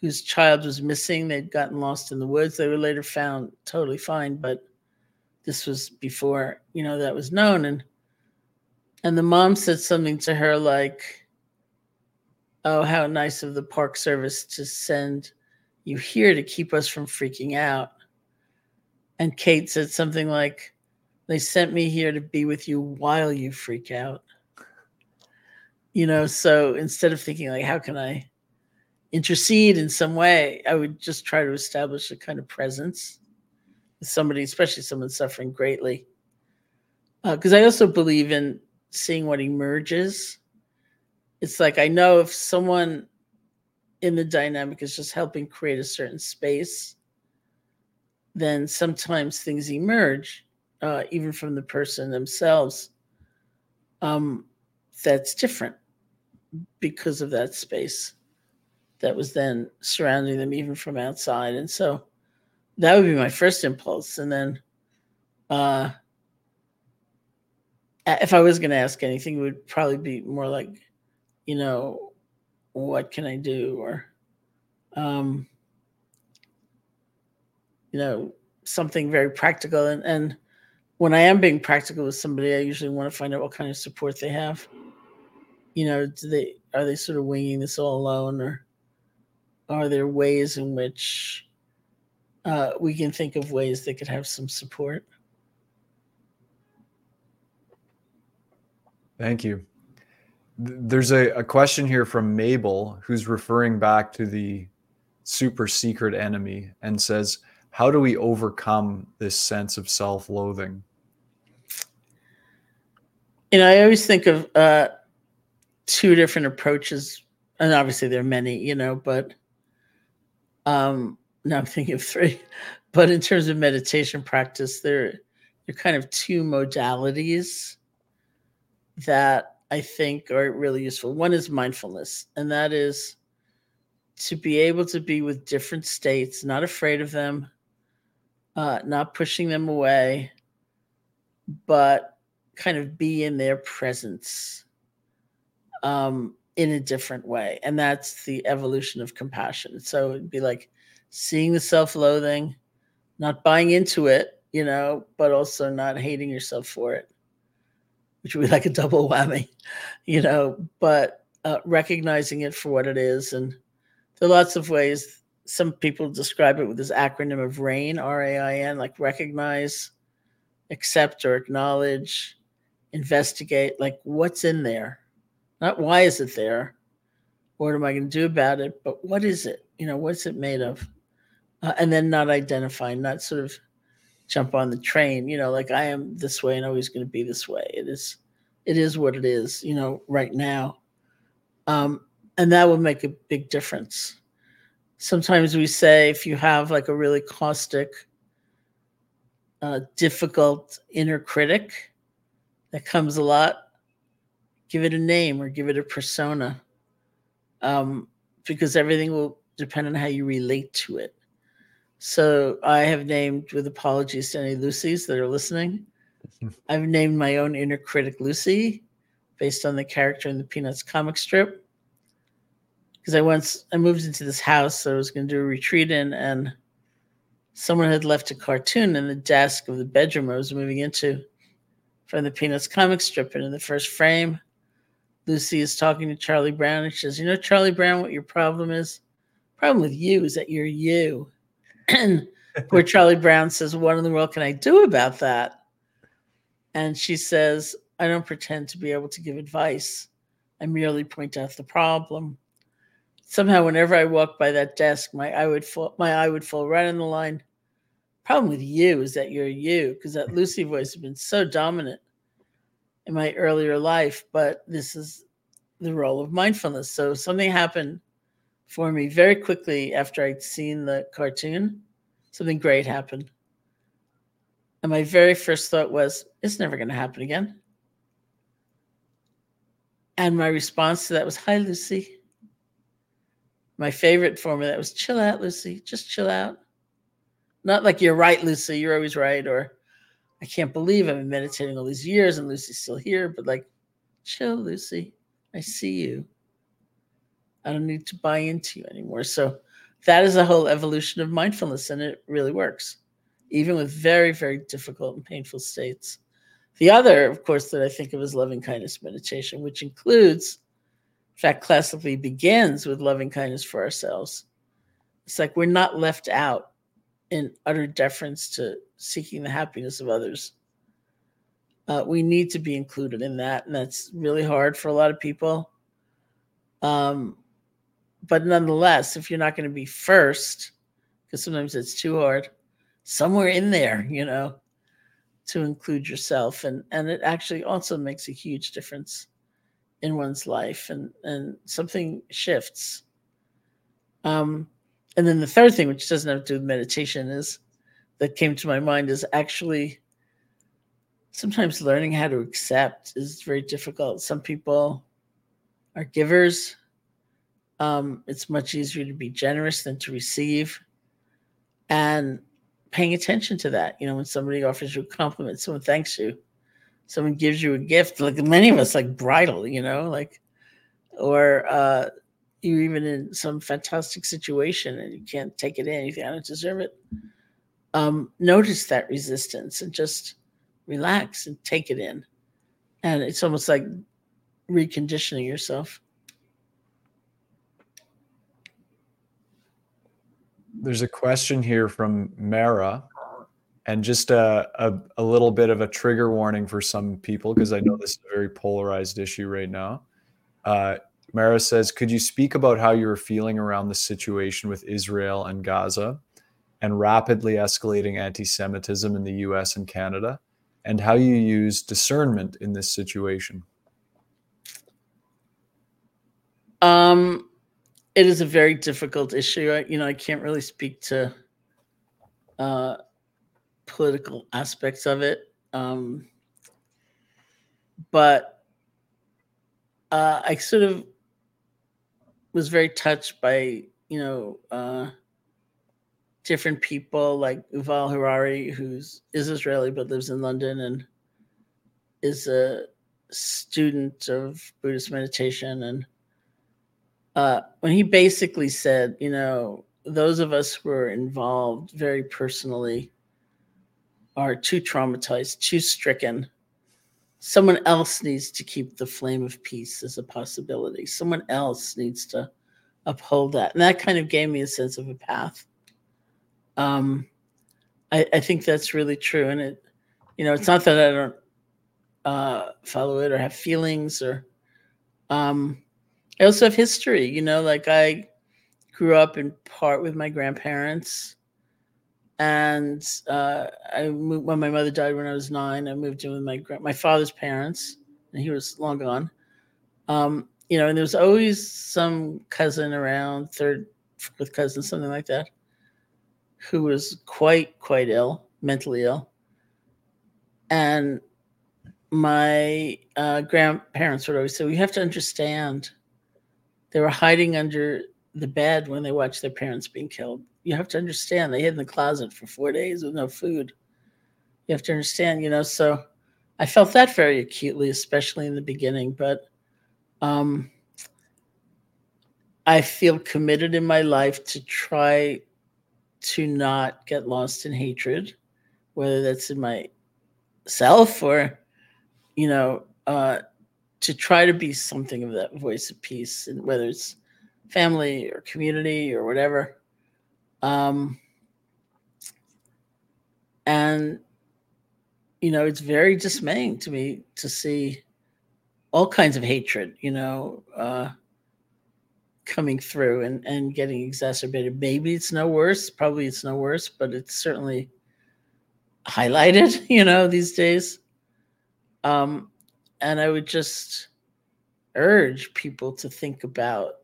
S2: whose child was missing. They'd gotten lost in the woods. They were later found totally fine, but this was before you know that was known and and the mom said something to her like oh how nice of the park service to send you here to keep us from freaking out. And kate said something like they sent me here to be with you while you freak out. You know so instead of thinking like how can i intercede in some way? I would just try to establish a kind of presence with somebody especially someone suffering greatly. Uh, because i also believe in seeing what emerges it's like i know if someone in the dynamic is just helping create a certain space then sometimes things emerge uh, even from the person themselves um, that's different because of that space that was then surrounding them even from outside. And so that would be my first impulse. And then uh if i was going to ask anything it would probably be more like you know what can i do? Or um you know something very practical. And and when i am being practical with somebody i usually want to find out what kind of support they have. You know do they are they sort of winging this all alone? Or are there ways in which uh, we can think of ways they could have some support?
S1: Thank you. Th- There's a, a question here from Mabel who's referring back to the super secret enemy and says, How do we overcome this sense of self loathing?
S2: you know i always think of uh two different approaches and obviously there are many you know but um now i'm thinking of three but in terms of meditation practice there there are kind of two modalities that i think are really useful one is mindfulness and that is to be able to be with different states not afraid of them uh not pushing them away but kind of be in their presence um, in a different way. And that's the evolution of compassion. So it'd be like seeing the self loathing, not buying into it, you know, but also not hating yourself for it, which would be like a double whammy, you know, but uh, recognizing it for what it is. And there are lots of ways. Some people describe it with this acronym of RAIN, R A I N, like recognize, accept, or acknowledge, investigate, like what's in there, not why is it there, what am I going to do about it? But what is it? You know, what's it made of? Uh, and then not identify, not sort of jump on the train. You know, like I am this way and always going to be this way. It is, it is what it is. You know, right now, um, and that will make a big difference. Sometimes we say if you have like a really caustic, uh, difficult inner critic that comes a lot, give it a name or give it a persona um, because everything will depend on how you relate to it. So I have named, with apologies to any Lucys that are listening, I've named my own inner critic Lucy based on the character in the Peanuts comic strip. Because I once I moved into this house I was going to do a retreat in, and someone had left a cartoon in the desk of the bedroom I was moving into from the Peanuts comic strip. And in the first frame, Lucy is talking to Charlie Brown and she says, You know, Charlie Brown, what your problem is? Problem with you is that you're you. Where Charlie Brown says, What in the world can I do about that? And she says, I don't pretend to be able to give advice. I merely point out the problem. Somehow, whenever I walk by that desk, my eye would fall, my eye would fall right on the line. Problem with you is that you're you, because that Lucy voice has been so dominant in my earlier life, but this is the role of mindfulness. So something happened for me very quickly after I'd seen the cartoon. Something great happened. And my very first thought was, it's never going to happen again. And my response to that was, Hi, Lucy. My favorite form of that was, Chill out, Lucy. Just chill out. Not like you're right, Lucy. You're always right. Or I can't believe I've been meditating all these years and Lucy's still here, but like, chill, Lucy. I see you. I don't need to buy into you anymore. So that is a whole evolution of mindfulness, and it really works, even with very, very difficult and painful states. The other, of course, that I think of is loving kindness meditation, which includes, in fact, classically begins with loving kindness for ourselves. It's like we're not left out in utter deference to seeking the happiness of others. Uh, we need to be included in that, and that's really hard for a lot of people. Um, but nonetheless, if you're not going to be first, because sometimes it's too hard, somewhere in there, you know, to include yourself, and and it actually also makes a huge difference in one's life, and and something shifts. Um, and then the third thing, which doesn't have to do with meditation, is that came to my mind is actually sometimes learning how to accept is very difficult. Some people are givers. Um, it's much easier to be generous than to receive. And paying attention to that, you know, when somebody offers you a compliment, someone thanks you, someone gives you a gift, like many of us like bridal, you know, like, or uh, you're even in some fantastic situation and you can't take it in. You think I don't deserve it. Um, notice that resistance and just relax and take it in. And it's almost like reconditioning yourself.
S1: There's a question here from Mara, and just a, a, a little bit of a trigger warning for some people because I know this is a very polarized issue right now. Uh, Mara says, Could you speak about how you were feeling around the situation with Israel and Gaza and rapidly escalating anti Semitism in the US and Canada, and how you use discernment in this situation?
S2: Um, it is a very difficult issue. I, you know, I can't really speak to uh, political aspects of it. Um, but uh, I sort of was very touched by you know uh, different people like Yuval Harari, who's is Israeli but lives in London and is a student of Buddhist meditation, and uh, when he basically said, you know, those of us who are involved very personally are too traumatized, too stricken someone else needs to keep the flame of peace as a possibility. Someone else needs to uphold that. And that kind of gave me a sense of a path. Um, I, I think that's really true. And it, you know, it's not that I don't uh, follow it or have feelings or, um, I also have history, you know, like I grew up in part with my grandparents. And uh, I moved, when my mother died when I was nine, I moved in with my my father's parents, and he was long gone. Um, you know, and there was always some cousin around, third, fourth cousin, something like that, who was quite, quite ill, mentally ill. And my uh, grandparents would always say, "We have to understand." They were hiding under the bed when they watched their parents being killed. You have to understand they hid in the closet for four days with no food. You have to understand, you know. So I felt that very acutely, especially in the beginning. But um, I feel committed in my life to try to not get lost in hatred, whether that's in myself or, you know, uh, to try to be something of that voice of peace, and whether it's family or community or whatever. Um, and you know, it's very dismaying to me to see all kinds of hatred, you know, uh, coming through and, and getting exacerbated. Maybe it's no worse. Probably it's no worse, but it's certainly highlighted, you know, these days. Um, and I would just urge people to think about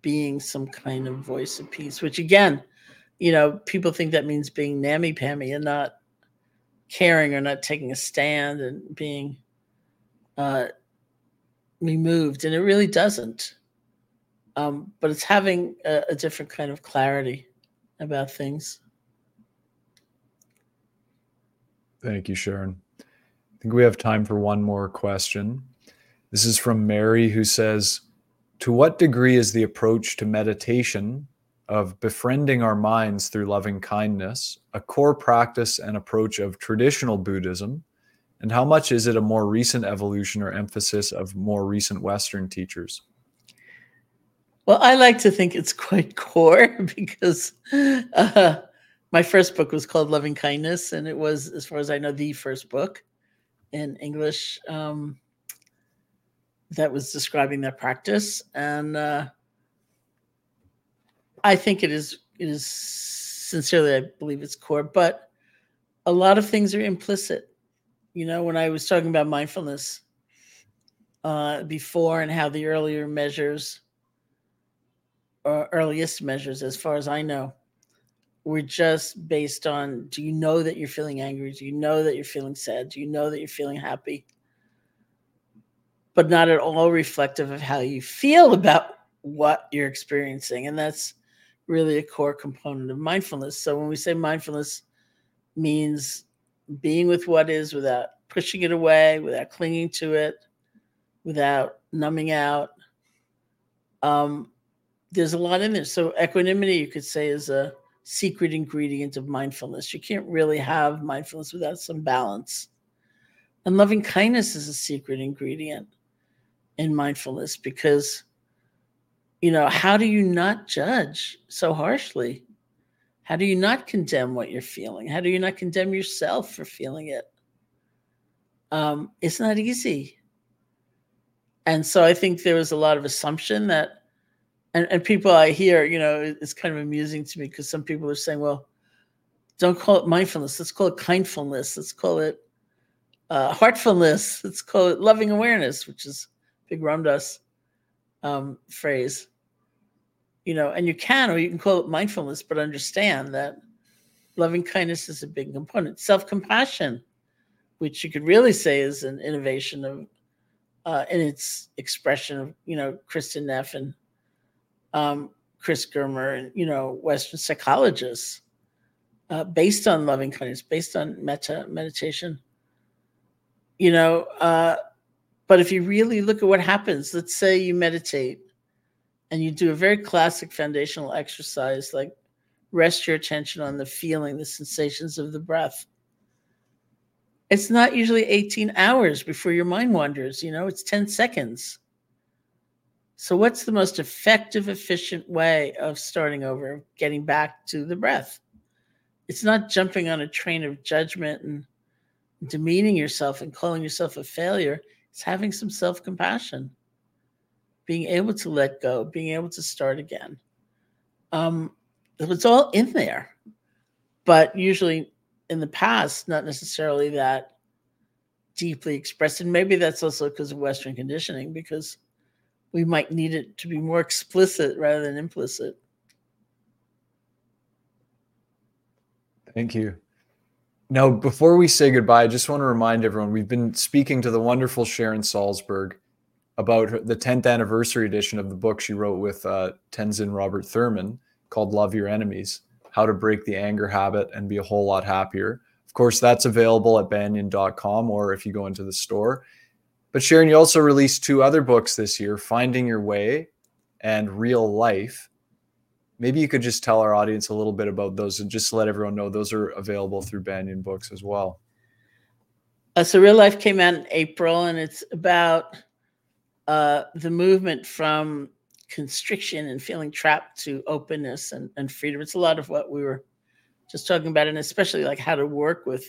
S2: being some kind of voice of peace, which again, you know, people think that means being nammy pammy and not caring or not taking a stand and being uh, removed. And it really doesn't. Um, but it's having a, a different kind of clarity about things.
S1: Thank you, Sharon. I think we have time for one more question. This is from Mary, who says, To what degree is the approach to meditation of befriending our minds through loving kindness a core practice and approach of traditional Buddhism? And how much is it a more recent evolution or emphasis of more recent Western teachers?
S2: Well, I like to think it's quite core because uh, my first book was called Loving Kindness, and it was, as far as I know, the first book in English um, that was describing that practice. And uh, I think it is it is sincerely, I believe it's core, but a lot of things are implicit. You know, when I was talking about mindfulness uh, before and how the earlier measures or earliest measures, as far as I know, were just based on do you know that you're feeling angry? Do you know that you're feeling sad? Do you know that you're feeling happy? But not at all reflective of how you feel about what you're experiencing. And that's really a core component of mindfulness. So when we say mindfulness means being with what is without pushing it away, without clinging to it, without numbing out. Um, there's a lot in there. So equanimity, you could say, is a secret ingredient of mindfulness. You can't really have mindfulness without some balance. And loving kindness is a secret ingredient in mindfulness because you know, how do you not judge so harshly? How do you not condemn what you're feeling? How do you not condemn yourself for feeling it? Um, it's not easy. And so I think there was a lot of assumption that, and, and people I hear, you know, it's kind of amusing to me because some people are saying, well, don't call it mindfulness. Let's call it kindfulness. Let's call it uh, heartfulness. Let's call it loving awareness, which is big Ram Dass um, phrase you know, and you can, or you can call it mindfulness, but understand that loving kindness is a big component. Self compassion, which you could really say is an innovation of, uh, in its expression of, you know, Kristin Neff and um, Chris Germer and, you know, Western psychologists, uh, based on loving kindness, based on metta meditation. You know, uh, but if you really look at what happens, let's say you meditate and you do a very classic foundational exercise like rest your attention on the feeling, the sensations of the breath. It's not usually 18 hours before your mind wanders, you know, it's 10 seconds. So, what's the most effective, efficient way of starting over, getting back to the breath? It's not jumping on a train of judgment and demeaning yourself and calling yourself a failure. It's having some self compassion being able to let go, being able to start again. Um, it's all in there, but usually in the past, not necessarily that deeply expressed. And maybe that's also because of Western conditioning, because we might need it to be more explicit rather than implicit.
S1: Thank you. Now, before we say goodbye, I just want to remind everyone we've been speaking to the wonderful Sharon Salzberg about the 10th anniversary edition of the book she wrote with uh, Tenzin Robert Thurman called Love Your Enemies How to Break the Anger Habit and Be a Whole Lot Happier. Of course, that's available at banyen.com or if you go into the store. But Sharon, you also released two other books this year Finding Your Way and Real Life. Maybe you could just tell our audience a little bit about those and just let everyone know those are available through Banyen Books as well.
S2: Uh, so, Real Life came out in April, and it's about uh, the movement from constriction and feeling trapped to openness and, and freedom. It's a lot of what we were just talking about, and especially like how to work with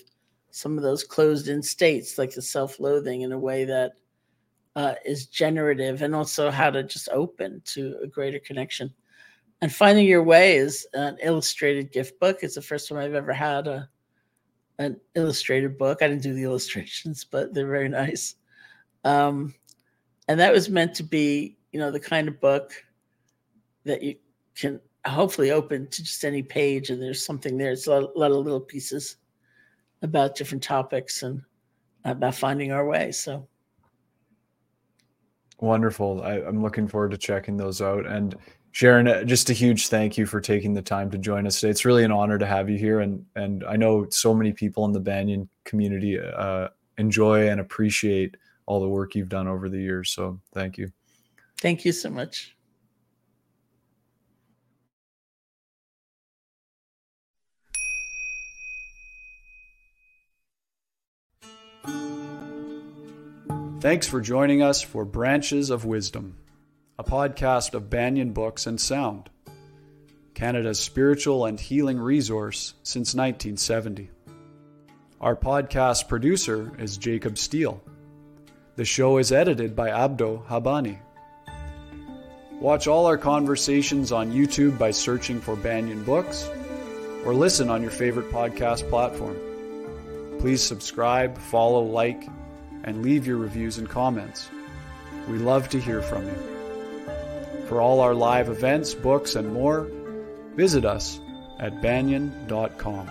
S2: some of those closed in states, like the self loathing, in a way that uh, is generative, and also how to just open to a greater connection. And Finding Your Way is an illustrated gift book. It's the first time I've ever had a an illustrated book. I didn't do the illustrations, but they're very nice. Um, and that was meant to be, you know, the kind of book that you can hopefully open to just any page and there's something there. It's a lot, a lot of little pieces about different topics and about finding our way. So
S1: wonderful. I, am looking forward to checking those out. And Sharon, uh, just a huge thank you for taking the time to join us today. It's really an honor to have you here, and and I know so many people in the Banyen community uh, enjoy and appreciate all the work you've done over the years. So thank you.
S2: Thank you so much.
S1: Thanks for joining us for Branches of Wisdom, a podcast of Banyen Books and Sound, Canada's spiritual and healing resource since 1970. Our podcast producer is Jacob Steele. The show is edited by Abdo Habani. Watch all our conversations on YouTube by searching for Banyen Books or listen on your favorite podcast platform. Please subscribe, follow, like, and leave your reviews and comments. We love to hear from you. For all our live events, books, and more, visit us at banyen.com.